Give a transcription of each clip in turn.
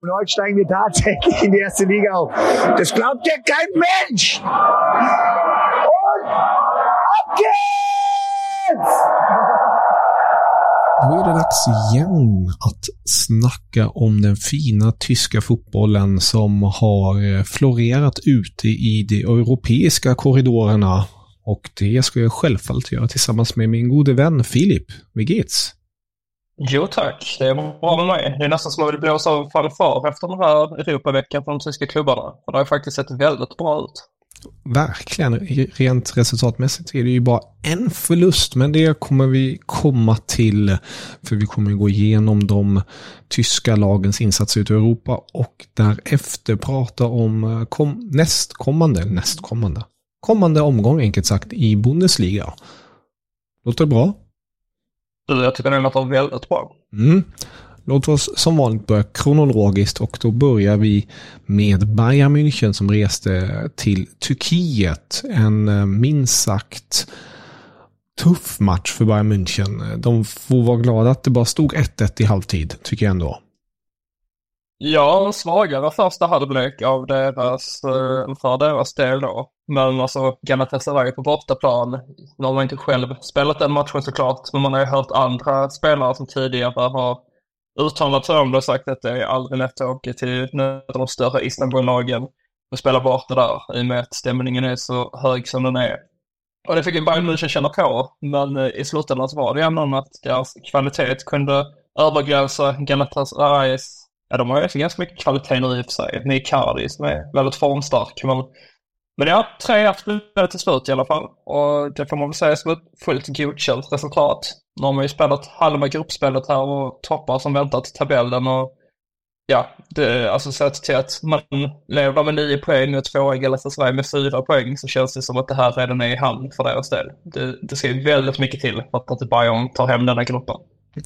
Und heute steigen wir tatsächlich in die erste Liga auf. Das glaubt ja kein Mensch! Und ab geht's! Då är det dags igen att snacka om den fina tyska fotbollen som har eh, florerat ute i de europeiska korridorerna. Och det ska jag självfallet göra tillsammans med min gode vän Filip. Wie geht's? Jo tack, det är bra med mig. Det är nästan som att man vill blåsa av en fanfar efter den här Europaveckan för de tyska klubbarna. För det har faktiskt sett väldigt bra ut. Verkligen. Rent resultatmässigt är det ju bara en förlust, men det kommer vi komma till. För vi kommer gå igenom de tyska lagens insatser ute i Europa och därefter prata om eh, kom, nästkommande, nästkommande, kommande omgång enkelt sagt i Bundesliga. Låter det bra? Jag tycker det låter väldigt bra. Mm. Låt oss som vanligt börja kronologiskt och då börjar vi med Bayern München som reste till Turkiet. En eh, minst sagt tuff match för Bayern München. De får vara glada att det bara stod 1-1 i halvtid, tycker jag ändå. Ja, svagare första halvlek av deras, eh, för deras del då. Men alltså Galatasaray på bortaplan, nu har man inte själv spelat den matchen såklart, men man har ju hört andra spelare som tidigare har uttalat sig om det och sagt att det är aldrig lätt att åka till något av de större Istanbullagen och spela borta där i och med att stämningen är så hög som den är. Och det fick ju Bayern München känna på, men eh, i slutändan så var det ändå att deras kvalitet kunde överglänsa Galatasarays Ja, de har ju ganska mycket kvalitet nu i och för sig. Med Icardi som är väldigt formstark. Men, men ja, 3-1 till slut i alla fall. Och det får man väl säga som ett fullt godkänt resultat. Nu har man ju spelat halva gruppspelet här och toppar som väntat tabellen och ja, det, alltså sett till att man lever med nio poäng och tvåa i Galatasaray med fyra poäng så känns det som att det här redan är i hamn för deras del. Det, det ser väldigt mycket till för att inte Bayern tar hem denna gruppen.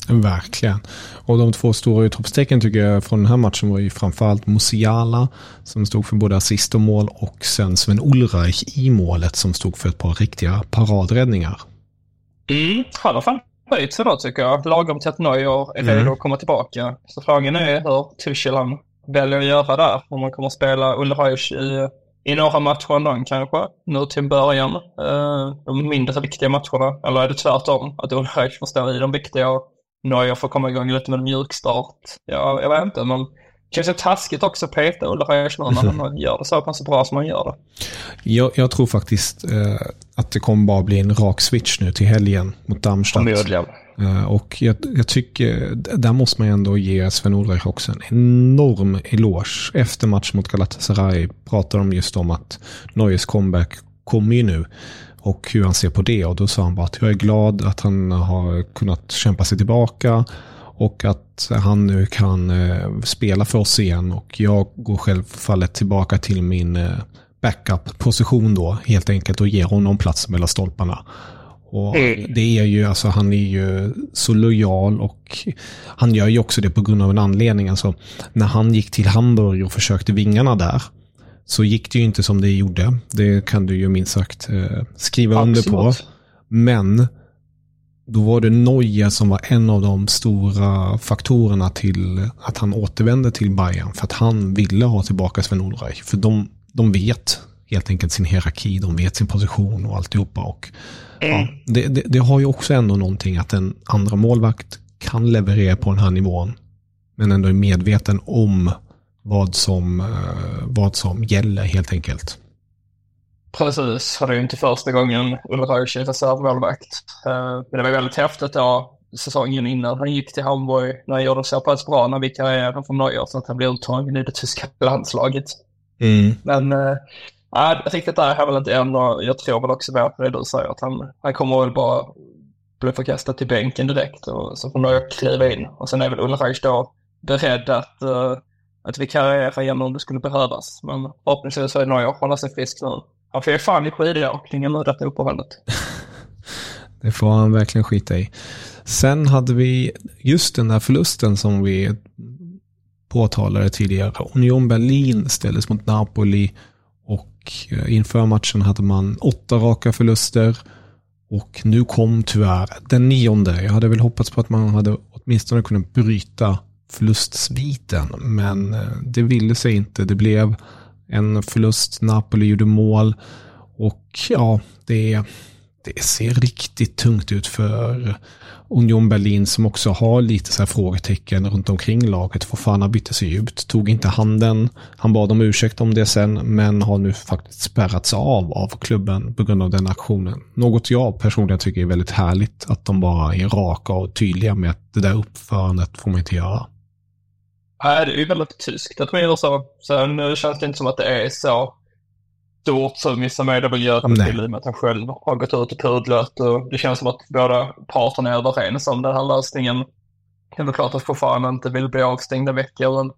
Verkligen. Och de två stora utropstecken tycker jag från den här matchen var ju framförallt Musiala som stod för både assist och mål och sen Sven Ulreich i målet som stod för ett par riktiga paradräddningar. Mm, han har fan höjt sig då tycker jag. Lagom till att Neuer är redo mm. att komma tillbaka. Så frågan är hur Tuchel han väljer att göra där. Om man kommer att spela Ulreich i, i några matcher ändå kanske. Nu till en början. Uh, de mindre viktiga matcherna. Eller är det tvärtom? Att Ulreich får stå i de viktiga Neuer får komma igång lite med en mjukstart. Ja, jag vet inte, men det känns ju taskigt också att peta Ulla Reich nu när han gör det så pass bra som han gör det. Jag, jag tror faktiskt eh, att det kommer bara bli en rak switch nu till helgen mot Darmstadt. Eh, och jag, jag, tycker, där måste man ändå ge Sven Ulreich också en enorm eloge. Efter match mot Galatasaray pratar de just om att Neues comeback kommer ju nu och hur han ser på det. Och då sa han bara att jag är glad att han har kunnat kämpa sig tillbaka och att han nu kan eh, spela för oss igen. Och jag går självfallet tillbaka till min eh, backup-position då helt enkelt och ger honom plats mellan stolparna. Och mm. det är ju, alltså han är ju så lojal och han gör ju också det på grund av en anledning. Alltså när han gick till Hamburg och försökte vingarna där så gick det ju inte som det gjorde. Det kan du ju minst sagt eh, skriva Absolut. under på. Men då var det Noja som var en av de stora faktorerna till att han återvände till Bayern. För att han ville ha tillbaka Sven Ulreich. För de, de vet helt enkelt sin hierarki, de vet sin position och alltihopa. Och, mm. ja, det, det, det, har ju också ändå någonting att en andra målvakt kan leverera på den här nivån. Men ändå är medveten om vad som, eh, vad som gäller helt enkelt. Precis, och det är ju inte första gången Ulreich är reservmålvakt. Eh, men det var väldigt häftigt då säsongen innan han gick till Hamburg när han gjorde så pass bra när vi karriären från Neuer så att han blev uttagen i det tyska landslaget. Mm. Men äh, riktigt där är han väl inte än och jag tror väl också mer på det du säger att han, han kommer väl bara blev förkastad till bänken direkt och så får Neuer kliva in. Och sen är väl Ulreich då beredd att, uh, att vi karriärar igen om det skulle behövas. Men förhoppningsvis så är Neuer hålla sig frisk nu. Han får ju fan i skidåkningen nu detta uppehållet. det får han verkligen skita i. Sen hade vi just den där förlusten som vi påtalade tidigare. Union Berlin ställdes mot Napoli och eh, inför matchen hade man åtta raka förluster. Och nu kom tyvärr den nionde. Jag hade väl hoppats på att man hade åtminstone kunnat bryta förlustsviten. Men eh, det ville sig inte. Det blev en förlust. Napoli gjorde mål. Och ja, det, det ser riktigt tungt ut för Union Berlin som också har lite så här frågetecken runt omkring laget. Fofana bytte sig ut, tog inte handen. Han bad om ursäkt om det sen, men har nu faktiskt spärrats av av klubben på grund av den aktionen. Något jag personligen tycker är väldigt härligt, att de bara är raka och tydliga med att det där uppförandet får man inte göra. Nej, det är ju väldigt tyskt att man gör så. Sen känns det inte som att det är så stort som vissa medier vill göra det till i och med att han själv har gått ut och pudlat och det känns som att båda parterna är överens om den här lösningen. Det är väl klart att fortfarande inte vill bli avstängd en vecka men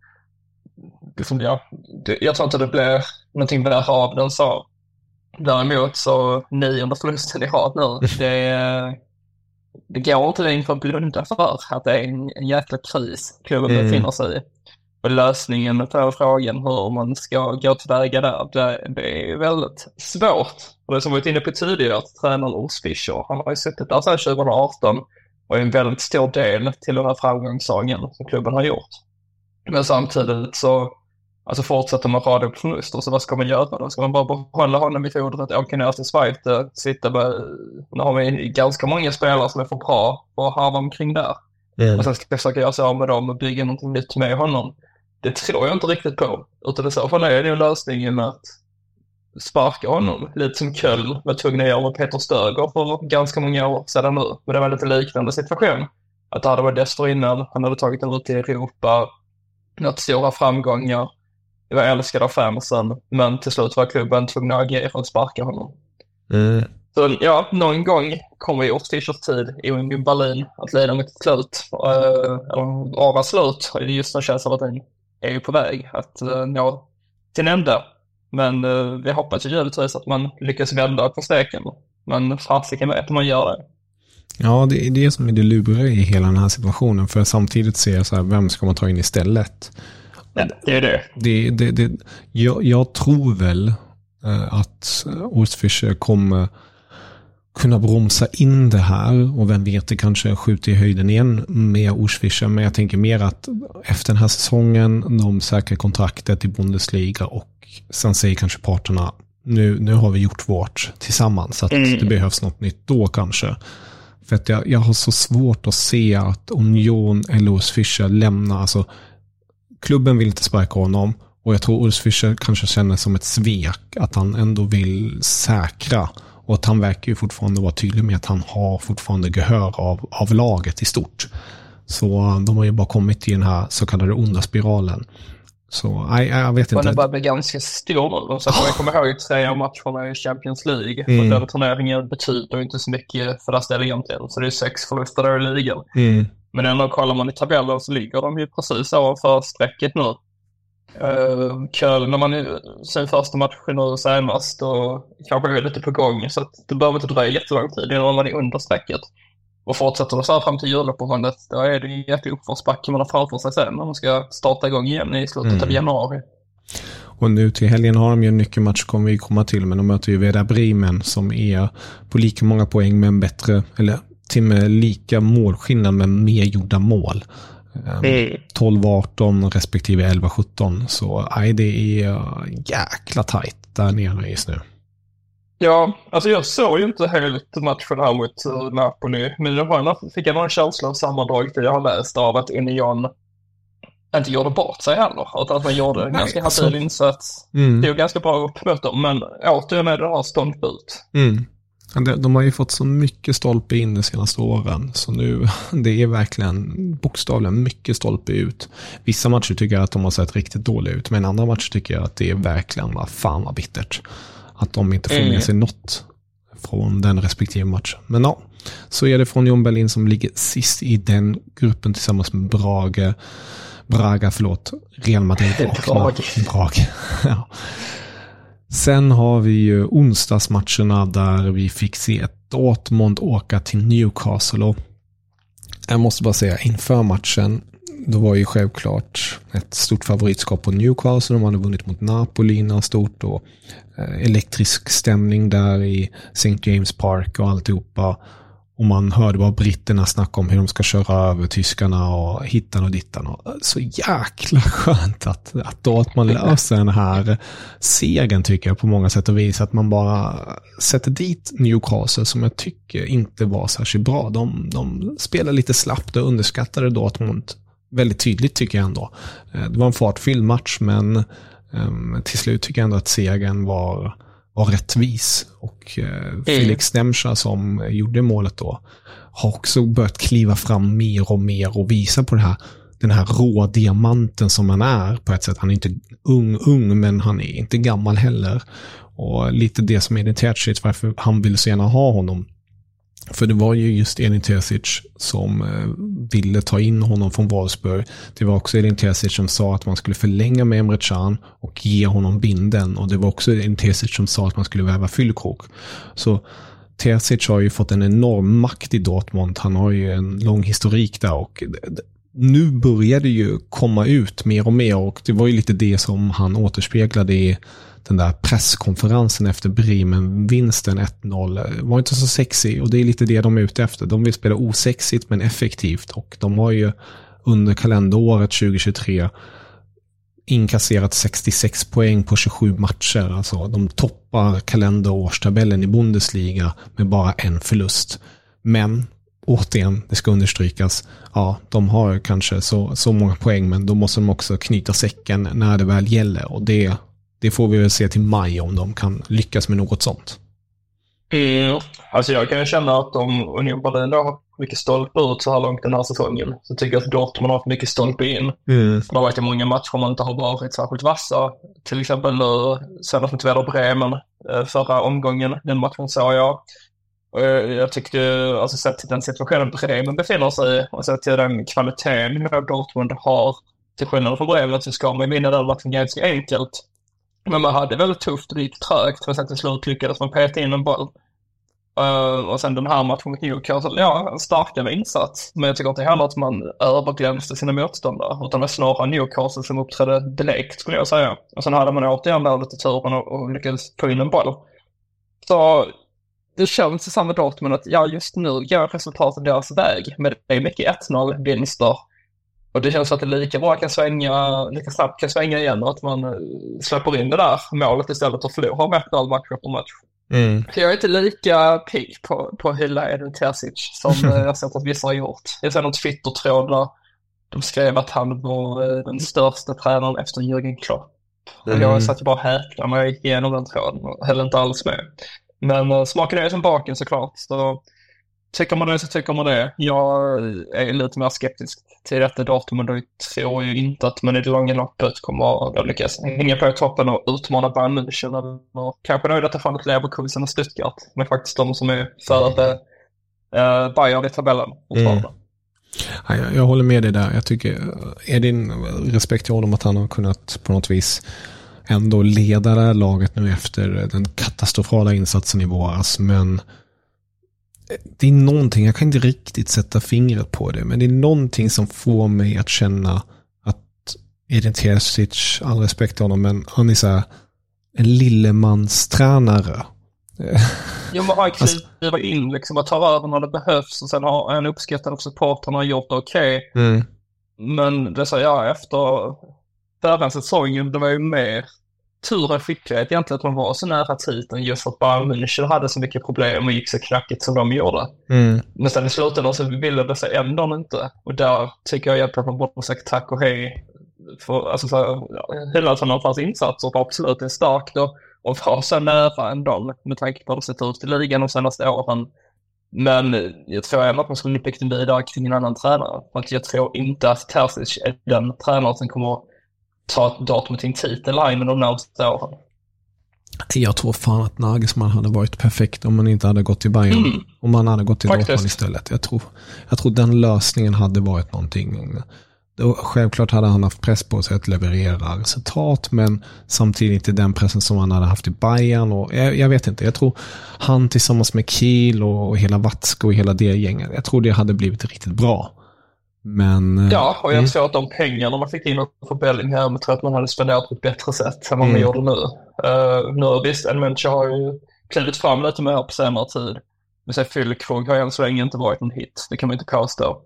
liksom, ja, det, jag tror inte det blir någonting värre av den så. Däremot så nionde förlusten i rad nu, det, det går inte längre att blunda för att det är en, en jäkla kris klubben mm. befinner sig i. Och lösningen på frågan hur man ska gå tillväga där, det, det är väldigt svårt. Och det som vi varit inne på tidigare, att tränaren Urs Fischer, han har ju suttit där sedan 2018 och är en väldigt stor del till den här framgångssagan som klubben har gjort. Men samtidigt så alltså fortsätter man rada upp förluster, så vad ska man göra då? Ska man bara behålla honom i fodret att åka ner till Schweiz, sitta med, nu har vi ganska många spelare som är för bra och harva omkring där. Mm. Och sen ska jag försöka göra sig av med dem och bygga någonting nytt med honom. Det tror jag inte riktigt på. Utan i så fall är det lösningen att sparka honom. Lite som Köln var tvungna att göra med Peter Stöger för ganska många år sedan nu. Men det var lite liknande situation. Att det hade varit dessförinnan, han hade tagit en ut i Europa, nått stora framgångar. Det var älskad av fansen, men till slut var klubben tvungna att agera att sparka honom. Mm. Så ja, någon gång kommer Urs Fischers tid i Berlin att leda mot ett slut, äh, eller vara slut. Just nu känns det som att den är ju på väg att uh, nå till ända. Men uh, vi hoppas ju givetvis att man lyckas vända på steken. Men fasiken vet man gör det. Ja, det är det som är det luriga i hela den här situationen. För samtidigt ser jag så här, vem ska man ta in istället? Ja, det är det. det, det, det jag, jag tror väl uh, att Ostfischer kommer kunna bromsa in det här och vem vet, det kanske skjuter i höjden igen med Orsfischer. Men jag tänker mer att efter den här säsongen, de säkrar kontraktet i Bundesliga och sen säger kanske parterna nu, nu har vi gjort vårt tillsammans. Så att mm. det behövs något nytt då kanske. För att jag, jag har så svårt att se att Union eller Fischer lämnar. Alltså, klubben vill inte sparka honom. Och jag tror Urs Fischer kanske känner som ett svek att han ändå vill säkra och att han verkar ju fortfarande vara tydlig med att han har fortfarande gehör av, av laget i stort. Så de har ju bara kommit till den här så kallade onda spiralen. Så nej, jag vet inte. Den börjar bli ganska stor nu. Så att jag kommer ihåg tre av matcherna i Champions League. Mm. För den turneringen betyder inte så mycket för deras del egentligen. Så det är sex förluster där i ligan. Mm. Men ändå kollar man i tabellen så ligger de ju precis ovanför strecket nu. Uh, Köln när man sin första match nu senast och kanske är lite på gång så att det behöver inte dröja jättelång tid innan man är under strecket. Och fortsätter det så här fram till juluppehållet då är det en jäkla uppförsbacke man har framför sig sen när man ska starta igång igen i slutet mm. av januari. Och nu till helgen har de ju en nyckelmatch kommer vi komma till men de möter ju Veda Bremen som är på lika många poäng men bättre, eller till och med lika målskillnad men mer gjorda mål. Mm. 12-18 respektive 11-17. Så nej, det är jäkla tajt där nere just nu. Ja, alltså jag såg ju inte helt matchen här mot uh, Napoli. Men jag var, fick jag någon känsla av sammandraget jag har läst av att Union inte gjorde bort sig heller. Utan att man gjorde en ganska habil alltså, insats. Mm. Det är ju ganska bra upp mot dem. Men återigen är det här stånd ut. Mm. De har ju fått så mycket stolpe in de senaste åren. Så nu, det är verkligen bokstavligen mycket stolpe ut. Vissa matcher tycker jag att de har sett riktigt dåliga ut. Men andra matcher tycker jag att det är verkligen, vad fan vad bittert. Att de inte får med mm. sig något från den respektive matchen. Men ja, så är det från Union Berlin som ligger sist i den gruppen tillsammans med Brage. Braga, förlåt. Real Madrid och Brage. Brage. ja. Sen har vi ju onsdagsmatcherna där vi fick se ett Dortmund åka till Newcastle. Och jag måste bara säga, inför matchen, då var ju självklart ett stort favoritskap på Newcastle. De hade vunnit mot Napoli innan stort och eh, elektrisk stämning där i St. James Park och alltihopa. Och man hörde bara britterna snacka om hur de ska köra över tyskarna och hittan och dittan. Och eh, så jäkla skönt att, att Dortmund löser den här segern tycker jag på många sätt och vis. Att man bara sätter dit Newcastle som jag tycker inte var särskilt bra. De, de spelar lite slappt och underskattade Dortmund väldigt tydligt tycker jag ändå. Eh, det var en fartfylld match men ehm, till slut tycker jag ändå att segern var var rättvis. Och eh, mm. Felix Nemcha som gjorde målet då har också börjat kliva fram mer och mer och visa på det här, den här rå diamanten som han är på ett sätt. Han är inte ung, ung, men han är inte gammal heller. Och lite det som är irriterat varför han vill så gärna ha honom för det var ju just Elin Terzic som eh, ville ta in honom från Wolfsburg. Det var också Elin Terzic som sa att man skulle förlänga med Emre Can och ge honom binden. Och det var också Elin Terzic som sa att man skulle väva fyllkrok. Så Terzic har ju fått en enorm makt i Dortmund. Han har ju en lång historik där och nu börjar det ju komma ut mer och mer och det var ju lite det som han återspeglade i den där presskonferensen efter Bremen-vinsten 1-0 var inte så sexig och det är lite det de är ute efter. De vill spela osexigt men effektivt och de har ju under kalenderåret 2023 inkasserat 66 poäng på 27 matcher. Alltså de toppar kalenderårstabellen i Bundesliga med bara en förlust. Men återigen, det ska understrykas, ja, de har kanske så, så många poäng, men då måste de också knyta säcken när det väl gäller. Och det det får vi väl se till maj om de kan lyckas med något sånt. Mm. Alltså jag kan ju känna att om Union Berlin då har mycket stolpe ut så här långt den här säsongen så tycker jag att Dortmund har haft mycket stolpe in. Mm. Det har varit många matcher man inte har varit särskilt vassa. Till exempel nu senast mot Werder Bremen eh, förra omgången. Den matchen såg jag. Och eh, jag tyckte, alltså sett till den situationen Bremen befinner sig i och sett till den kvaliteten Dortmund har till skillnad från Bremen så ska man vinna den matchen ganska enkelt. Men man hade väldigt tufft och det gick trögt för sen till slut lyckades man peta in en boll. Uh, och sen den här matchen mot Newcastle, ja, en starkare insats. Men jag tycker inte heller att man överglänste sina motståndare. Utan det var snarare Newcastle som uppträdde blekt skulle jag säga. Och sen hade man återigen där lite turen och, och lyckades få in en boll. Så det känns i samma Dortmund att ja, just nu går resultatet deras väg. Men det är mycket 1-0 vinster och det känns att det lika bra kan svänga, lika snabbt kan svänga igen och att man eh, släpper in det där målet istället och förlorar med 1-0 match efter match. Mm. jag är inte lika pigg på, på att hylla Edin Terzic som eh, jag sett att vissa har gjort. Jag ser någon Twitter-tråd där de skrev att han var eh, den största tränaren efter Jürgen Klopp. Mm. Och jag satt ju bara och häpnade när jag gick igenom den tråden och höll inte alls med. Men smaken är som baken såklart. Så tycker man det så tycker man det. Jag är lite mer skeptisk till detta datum och då tror ju inte att man i det långa loppet kommer att lyckas hänga på i toppen och utmana Bayern München eller kanske nöjda ta fram ett Leverkusen och Stuttgart. Men faktiskt de som är före äh, Bayern i tabellen Mm. Ja, jag, jag håller med dig där. Jag tycker, är din respekt till honom att han har kunnat på något vis ändå leda det här laget nu efter den katastrofala insatsen i våras. Men det är någonting, jag kan inte riktigt sätta fingret på det, men det är någonting som får mig att känna att Edin Terzic, all respekt till honom, men han är så här en lillemanstränare. Jo, men han kliver alltså, in liksom och tar över när det behövs och sen har han uppskattat av supportrarna och gjort det okej. Okay. Mm. Men det säger jag efter förra säsongen, det var ju mer tur och skicklighet egentligen att man var så nära titeln just för att Bayern München hade så mycket problem och gick så knackigt som de gjorde. Mm. Men sen i slutändan så ville det sig ändå inte. Och där tycker jag egentligen att man borde sagt tack och hej för alltså, så, hela hans insatser för absolut är starkt och, och var så nära ändå med tanke på hur det sett ut i ligan de senaste åren. Men jag tror ändå att man skulle nypa vidare kring en annan tränare. För att jag tror inte att Terzic är den tränare som kommer ta ett datum till en titel här inom de närmaste åren. Jag tror fan att Nagelsmann hade varit perfekt om man inte hade gått till Bayern. Mm. Om man hade gått till Faktiskt. Dortmund istället. Jag tror, jag tror den lösningen hade varit någonting. Då, självklart hade han haft press på sig att leverera resultat, men samtidigt inte den pressen som han hade haft i Bayern. Och jag, jag vet inte, jag tror han tillsammans med Kiel och, och hela Watzke och hela det gänget, jag tror det hade blivit riktigt bra. Men... Eh, ja, och jag mm. tror att de pengarna man fick in för Bellingham tror att man hade spenderat på ett bättre sätt än vad man mm. gjorde nu. Uh, nu visst, en människa har ju klivit fram lite mer på senare tid. Men sen Fyllkrog har än så länge inte varit någon hit, det kan man inte påstå.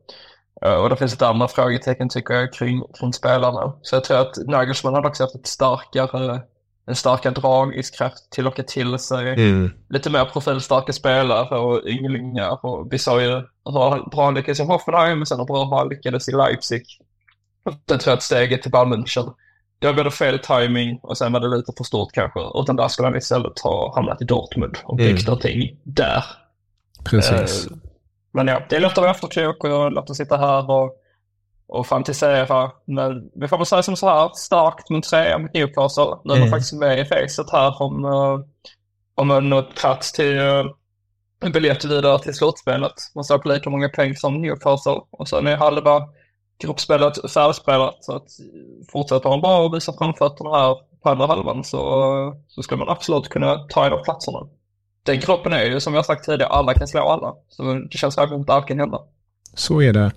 Uh, och det finns ett andra frågetecken tycker jag kring, kring spelarna. Så jag tror att Nagelsmann hade också haft ett starkare en starkare dragningskraft till att locka till sig mm. lite mer profilstarka spelare och ynglingar. Och vi sa ju hur bra han lyckades i Hoffenheim, men sen hur bra han lyckades i Leipzig. Sen tror jag att steget till Bayern München, det var fel timing och sen var det lite för stort kanske. Utan där skulle han istället ha hamnat i Dortmund och byggt mm. någonting där. Precis. Uh, men ja, det är lätt att vara efterklok och lätt att sitta här och och fantisera. Men vi får väl säga som så här, starkt men trea mot Newcastle. Nu är mm. man faktiskt med i facet här om, uh, om nått plats till en biljett vidare till slutspelet. Man står på lika många poäng som Newcastle. Och sen är halva gruppspelet färdigspelat. Så att fortsätter man bara och visar framfötterna här på andra halvan så, så skulle man absolut kunna ta en av platserna. Den gruppen är ju som jag sagt tidigare, alla kan slå alla. Så det känns verkligen inte kan hända. Så är det.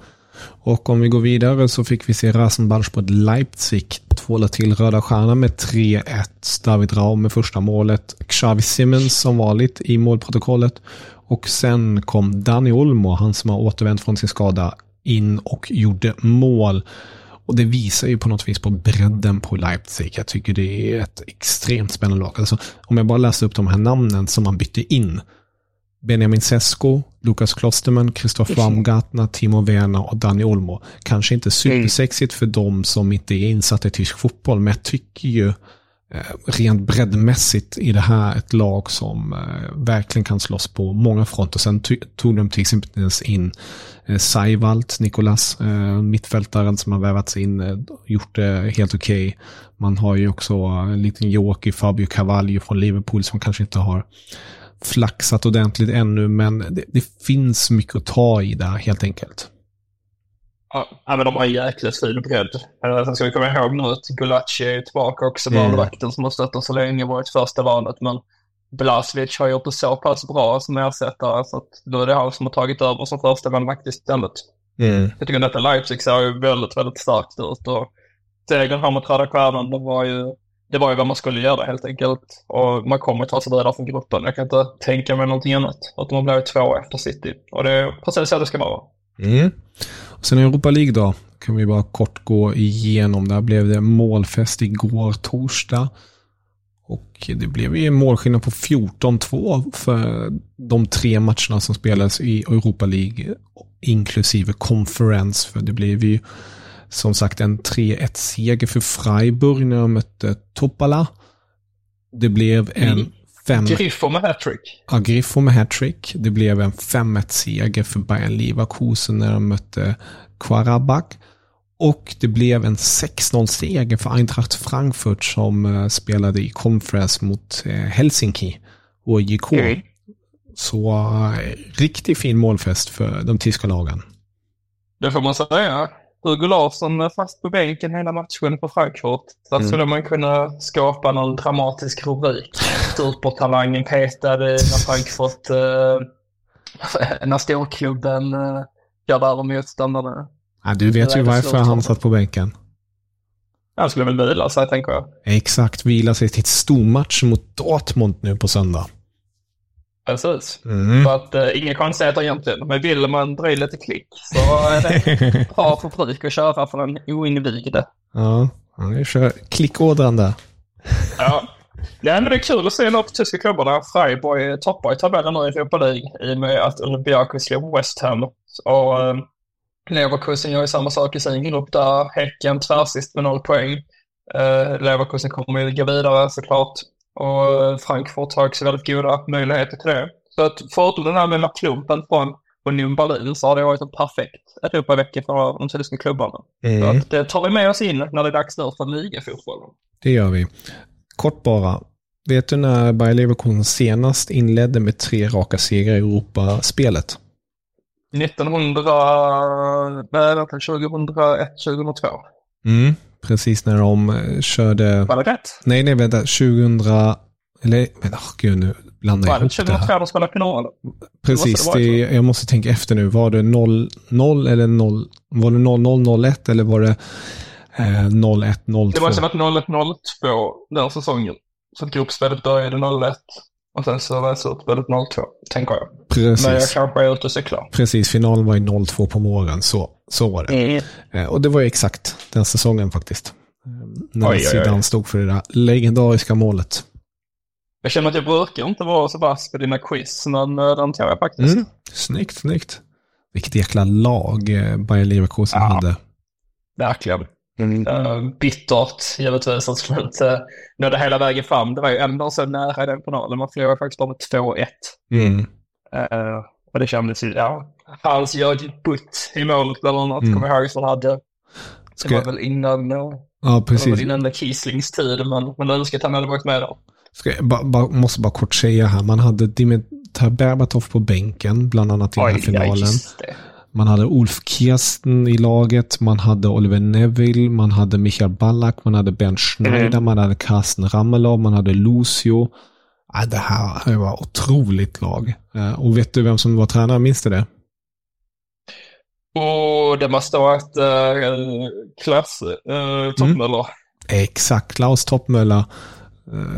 Och om vi går vidare så fick vi se Rasenballsport Leipzig tvåla till Röda Stjärnan med 3-1. David Raum med första målet. Xavi Simmons som vanligt i målprotokollet. Och sen kom Dani Olmo, han som har återvänt från sin skada, in och gjorde mål. Och det visar ju på något vis på bredden på Leipzig. Jag tycker det är ett extremt spännande lag. Alltså, om jag bara läser upp de här namnen som man bytte in Benjamin Sesko, Lukas Klosterman, Christoph Baumgartner, Timo Werner och Dani Olmo. Kanske inte supersexigt för dem som inte är insatta i tysk fotboll, men jag tycker ju eh, rent breddmässigt i det här ett lag som eh, verkligen kan slåss på många fronter. Sen tog de till exempel in eh, Seiwald, Nikolas, mittfältaren som har vävats in, gjort det helt okej. Okay. Man har ju också en liten joker, Fabio Cavallo från Liverpool som kanske inte har flaxat ordentligt ännu, men det, det, finns mycket att ta i där helt enkelt. Ja, men de har en jäkligt fin bredd. Sen ska vi komma ihåg nu att Gulacsi är tillbaka också, mm. målvakten som har stött oss så länge, varit första valet, men Blasevic har gjort det så pass bra som ersättare så att då är det han som har tagit över som första målvakt istället. Mm. Jag tycker att detta Leipzig ser ju väldigt, väldigt starkt ut och segern här mot Röda Stjärnan, det var ju det var ju vad man skulle göra helt enkelt. Och man kommer ta sig vidare från gruppen. Jag kan inte tänka mig någonting annat. Att man blir blivit två efter City. Och det är precis så det ska vara. Mm. Och sen Europa League då. Kan vi bara kort gå igenom. Där blev det målfest igår torsdag. Och det blev ju en målskillnad på 14-2 för de tre matcherna som spelades i Europa League. Inklusive Conference. För det blev ju som sagt en 3-1-seger för Freiburg när de mötte Topala. Det blev en mm. fem... Griffo med hattrick. Ja, Griffo med hattrick. Det blev en 5-1-seger för Bayern Leverkusen när de mötte Quarabak. Och det blev en 6-0-seger för Eintracht Frankfurt som uh, spelade i conference mot uh, Helsinki och JK. Mm. Så uh, riktigt fin målfest för de tyska lagen. Det får man säga. Hugo Larsson fast på bänken hela matchen på Frankfurt. Så mm. skulle man kunna skapa någon dramatisk rubrik. Supertalangen petade när Frankfurt, eh, när storklubben eh, gör över motståndarna. Ja, du vet ju varför han satt på bänken. Han skulle väl vila sig, tänker jag. Exakt, vila sig till ett stormatch mot Dortmund nu på söndag. Precis. Mm. För att eh, inga konstigheter egentligen. Men vill man dra i lite klick så är det bra rubrik att köra för en oinvigde. Ja, vi kör klickådran där. ja. Men det är kul att se nu på tyska klubbarna. Freiburg toppar i tabellen nu i Europa League i och med att Olympiakos slog West Ham. Och eh, Leverkusen gör ju samma sak i sin grupp där. Häcken tvärsist med noll poäng. Eh, Leverkusen kommer ju gå vidare såklart. Och Frankfurt har också väldigt goda möjligheter till det. Så att förutom den här lilla klumpen från Union Berlin så har det varit en perfekt Europavecka för de tyska klubbarna. Mm. Så att det tar vi med oss in när det är dags nu för ligafotbollen. Det gör vi. Kort bara. Vet du när Bayer Leverkusen senast inledde med tre raka segrar i Europaspelet? 1900, nej, 2001, 2002. Mm, precis när de eh, körde... Var det rätt? Nej, nej, vänta. 2000... Eller, men oh, gud nu blandar jag ihop det här. 2002 de spelade final? Precis, det det, jag måste tänka efter nu. Var det 0, 0 eller 0? Var det 0, 0, 01 eller var det eh, 01, 02? Det måste ha varit 01, 02 den säsongen. Så att gruppspelet började 01 och sen så var det slutspelet 02, tänker jag. Precis. Men jag kanske är ute och cyklar. Precis, finalen var i 02 på morgonen, så, så var det. Mm. Eh, och det var ju exakt den säsongen faktiskt. Eh, när Zidane stod för det där legendariska målet. Jag känner att jag brukar inte vara så vass på dina quiz, men uh, den tar jag faktiskt. Mm. Snyggt, snyggt. Vilket jäkla lag Bayer Leverkusen ja, hade. Verkligen. Mm. Uh, bittert givetvis att skulle inte nådde hela vägen fram. Det var ju ändå så nära i den finalen. Man förlorade faktiskt bara med 2-1. Mm. Uh, och det kändes ju, ja, hans Jörgen Butt i målet bland annat, mm. kommer jag ihåg, som hade. Ska... Det var väl innan, ja, precis. Det var innan Kieslings tid, men, men önskar att han hade varit med då. Ska jag ba, ba, måste bara kort säga här, man hade Dimitar Berbatov på bänken, bland annat i den här finalen. Man hade Ulf Kirsten i laget, man hade Oliver Neville, man hade Michael Ballack, man hade Bernd Schneider, mm. man hade Carsten Ramelov, man hade Lucio. Ja, det här var otroligt lag. Eh, och vet du vem som var tränare, minns du det? Och det måste ha varit äh, Klaus äh, Toppmöller. Mm. Exakt, Klaus Toppmöller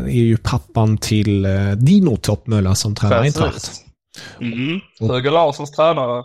är ju pappan till Dino Toppmöller som tränar Eintracht. Mm. Höger Larssons tränare.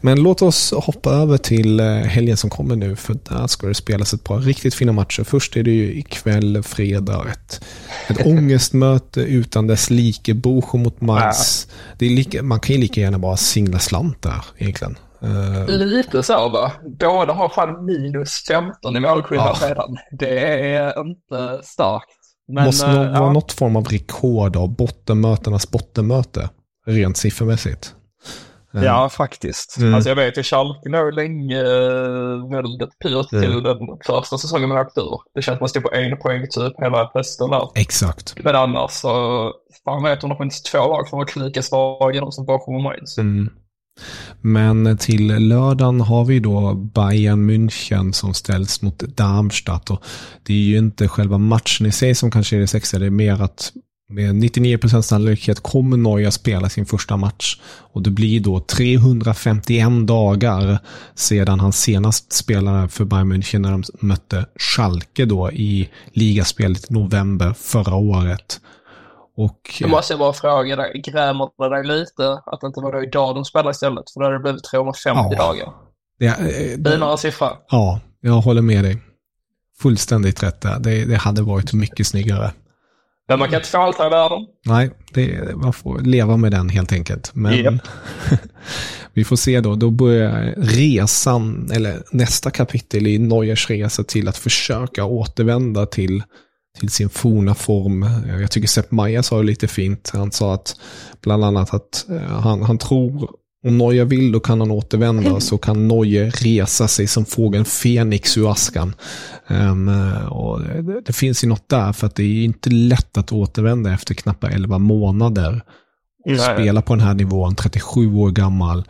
Men låt oss hoppa över till eh, helgen som kommer nu, för där ska det spelas ett par riktigt fina matcher. Först är det ju ikväll, fredag, ett, ett ångestmöte utan dess like, Bocho mot Mainz. Det lika, man kan ju lika gärna bara singla slant där, egentligen. Uh, Lite så va? Båda har fan minus 15 i målskillnad ja. redan. Det är inte starkt. Men, Måste uh, vara ja. något form av rekord av bottenmötenas bottenmöte, rent siffermässigt. Mm. Ja, faktiskt. Mm. Alltså jag vet ju Schalke låg länge väldigt pyrt mm. till den första säsongen man åkte ur. Det känns som att man stod på en poäng typ hela hösten där. Exakt. Men annars så, fan vet om det finns två lag som var lika svaga som bakom Mainz. Mm. Men till lördagen har vi då Bayern München som ställs mot Darmstadt. Och det är ju inte själva matchen i sig som kanske är det sexiga, det är mer att med 99% sannolikhet kommer Neuer spela sin första match. Och det blir då 351 dagar sedan han senast spelade för Bayern München när de mötte Schalke då i ligaspelet i november förra året. Och, då måste jag bara fråga dig, grämer det dig lite att det inte var då idag de spelade istället? För då hade det blivit 350 ja, dagar. Det, Finare siffra. Ja, jag håller med dig. Fullständigt rätt där. Det, det hade varit mycket snyggare. Men man kan inte få allt här i världen. Nej, det, man får leva med den helt enkelt. Men yep. vi får se då. Då börjar resan, eller nästa kapitel i Neuers resa till att försöka återvända till, till sin forna form. Jag tycker Sepp Maja sa det lite fint. Han sa att bland annat att eh, han, han tror om Neuer vill då kan han återvända så kan Neuer resa sig som fågeln Fenix ur askan. Um, och det, det, finns ju något där för att det är inte lätt att återvända efter knappt 11 månader. Och spela på den här nivån, 37 år gammal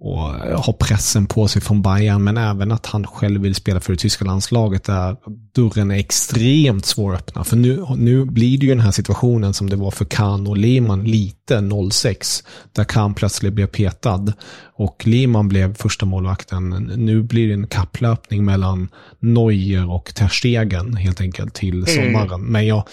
och har pressen på sig från Bayern, men även att han själv vill spela för det tyska landslaget där dörren är extremt svår att öppna. För nu, nu blir det ju den här situationen som det var för Kahn och Lehmann lite 06, där Kahn plötsligt blev petad och Lehmann blev första målvakten. Nu blir det en kapplöpning mellan Neuer och Terstegen helt enkelt till mm. sommaren. Mm. Men jag,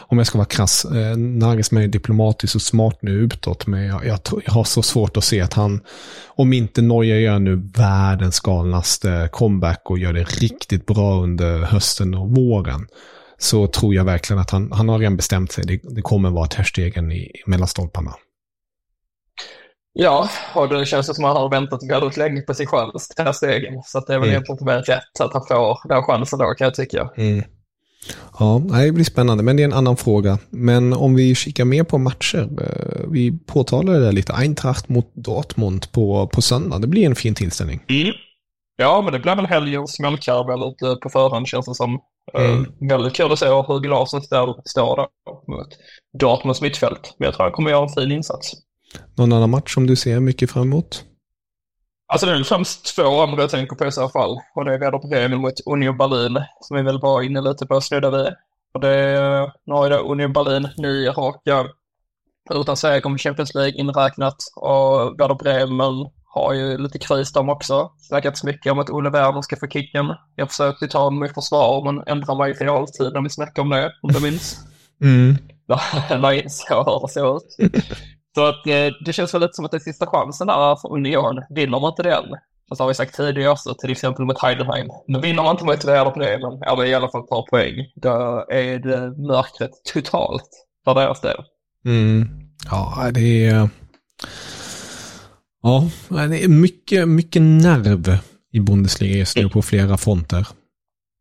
om jag ska vara krass, eh, Nagelsmann är diplomatisk och smart nu utåt, men jag, jag, jag, har så svårt att se att han, om inte Neuer gör nu världens galnaste comeback och gör det riktigt bra under hösten och våren, så tror jag verkligen att han, han har redan bestämt sig. Det, det kommer vara Terstegen i, mellan stolparna. Ja, och det känns som att han har väntat väldigt länge på sin chans, Terstegen. Så det är väl mm. egentligen rätt att han får den chansen då, kan jag tycka. Mm. Ja, det blir spännande, men det är en annan fråga. Men om vi kikar mer på matcher. Eh, vi påtalade det lite. Eintracht mot Dortmund på, på söndag. Det blir en fin tillställning. Mm. Ja, men det blir väl helgens smällkarv eller på förhand känns det som. Eh, mm. Väldigt kul att se hur Larsson står, står där mot Dortmunds mittfält. Men jag tror han kommer göra en fin insats. Någon annan match som du ser mycket fram emot? Alltså det är främst två andra jag tänker på i så fall. Och det är Werder Bremen mot Union Berlin, som vi väl var inne lite på och snudda vid. Och det är, nu har ju då Union Berlin nio raka utan seger om Champions League inräknat. Och Werder Bremen har ju lite kris de också. Snackats mycket om att Olle Werner ska få kicken. Jag försökte ta honom i försvar men ändrar mig i finaltid när vi snackade om det, om du minns. Mm. Jag insåg hur det såg ut. Så att eh, det känns väl lite som att det är sista chansen där för Union. Vinner man inte den, så har vi sagt tidigare också, till exempel mot Heidenheim. Men vinner man inte mot Werder på det, men det i alla fall ett par poäng, då är det mörkret totalt för deras del. Mm. Ja, det är... Ja, det är mycket, mycket nerv i Bundesliga just nu på flera fronter.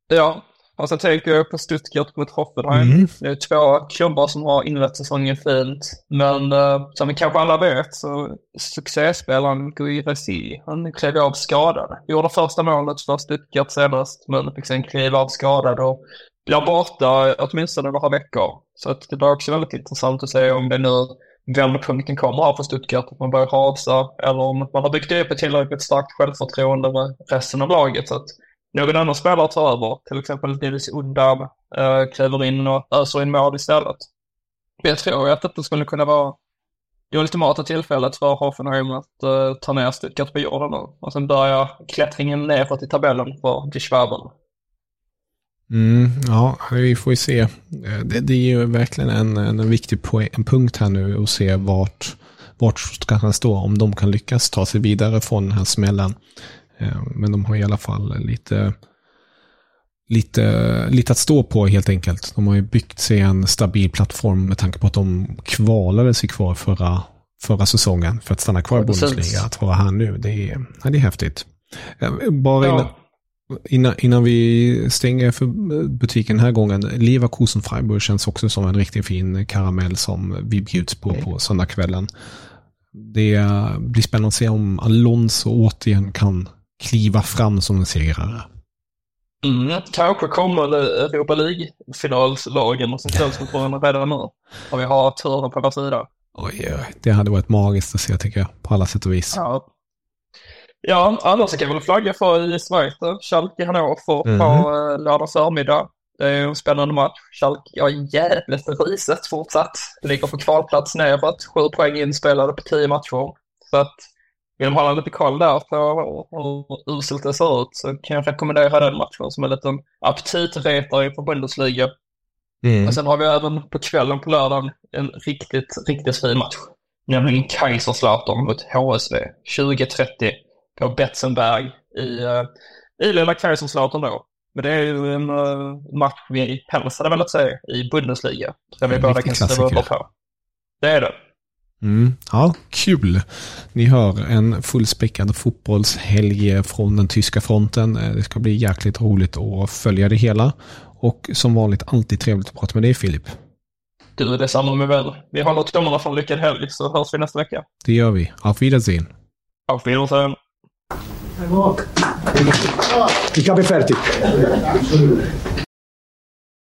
Ja, och sen tänker jag på Stuttgart mot Hoffenheim. Mm. Det är två klubbar som har inlett säsongen fint. Men uh, som vi kanske alla vet så succéspelaren Guiresi, han klev av skadad. Gjorde första målet för Stuttgart senast, men fick sen kliva av skadad och blir borta åtminstone några veckor. Så att det blir också väldigt intressant att se om det nu vändpunkten kommer här för Stuttgart, att man börjar rasa, eller om man har byggt upp ett tillräckligt starkt självförtroende med resten av laget. Så att någon annan spelare tar över, till exempel Dennis Undam, äh, eh, kliver in och öser in mål istället. Men jag tror att detta skulle kunna vara det ultimata tillfället för Hoffenheim att uh, ta ner Stuttgart på jorden nu. Och sen börja klättringen neråt i tabellen för Die Schwaben. Mm, ja, vi får ju se. Eh, det, det är ju verkligen en, en viktig poäng, en punkt här nu att se vart, vart ska han stå om de kan lyckas ta sig vidare från den här smällen. Eh, men de har i alla fall lite, lite, lite att stå på helt enkelt. De har ju byggt sig en stabil plattform med tanke på att de kvalade sig kvar förra, förra säsongen för att stanna kvar i Bundesliga. Att vara här nu, det är, ja, det är häftigt. Eh, bara innan, innan, innan vi stänger för butiken den här gången. Leverkusen Freiburg känns också som en riktigt fin karamell som vi bjuds på på söndagskvällen. Det blir spännande att se om Alonso återigen kan kliva fram som en segrare. Mm, kanske kommer Europa League-finalslagen som ställs mot varandra redan nu. Och vi har turen på vår sida. Oj, oj, det hade varit magiskt att se tycker jag, på alla sätt och vis. Ja, ja annars kan jag väl flagga för i Schweiz, Schalke Hannover mm. på eh, lördag förmiddag. Det är en spännande match. Schalke har jävligt riset fortsatt. Ligger på kvalplats neråt, sju poäng inspelade på tio matcher. Så att vill man ha lite koll där på hur uselt det ser ut så kan jag rekommendera den matchen som en liten aptitretare inför Bundesliga. Mm. Och sen har vi även på kvällen på lördagen en riktigt, riktigt fin match. Nämligen Kaiserslautern mot HSV 2030 på Betzenberg i, uh, i lilla Kaiserslautern då. Men det är ju en uh, match vi helst hade velat se i Bundesliga. Där vi båda kan skriva under på. Det är det. Mm, ja, kul. Ni hör en fullspäckad fotbollshelg från den tyska fronten. Eh, det ska bli jäkligt roligt att följa det hela. Och som vanligt alltid trevligt att prata med dig Filip. Du, detsamma med väl. Vi håller tummarna för en lyckad helg så hörs vi nästa vecka. Det gör vi. Auf Wiedersehen. Auf Wiedersehen. Ich habe fertig.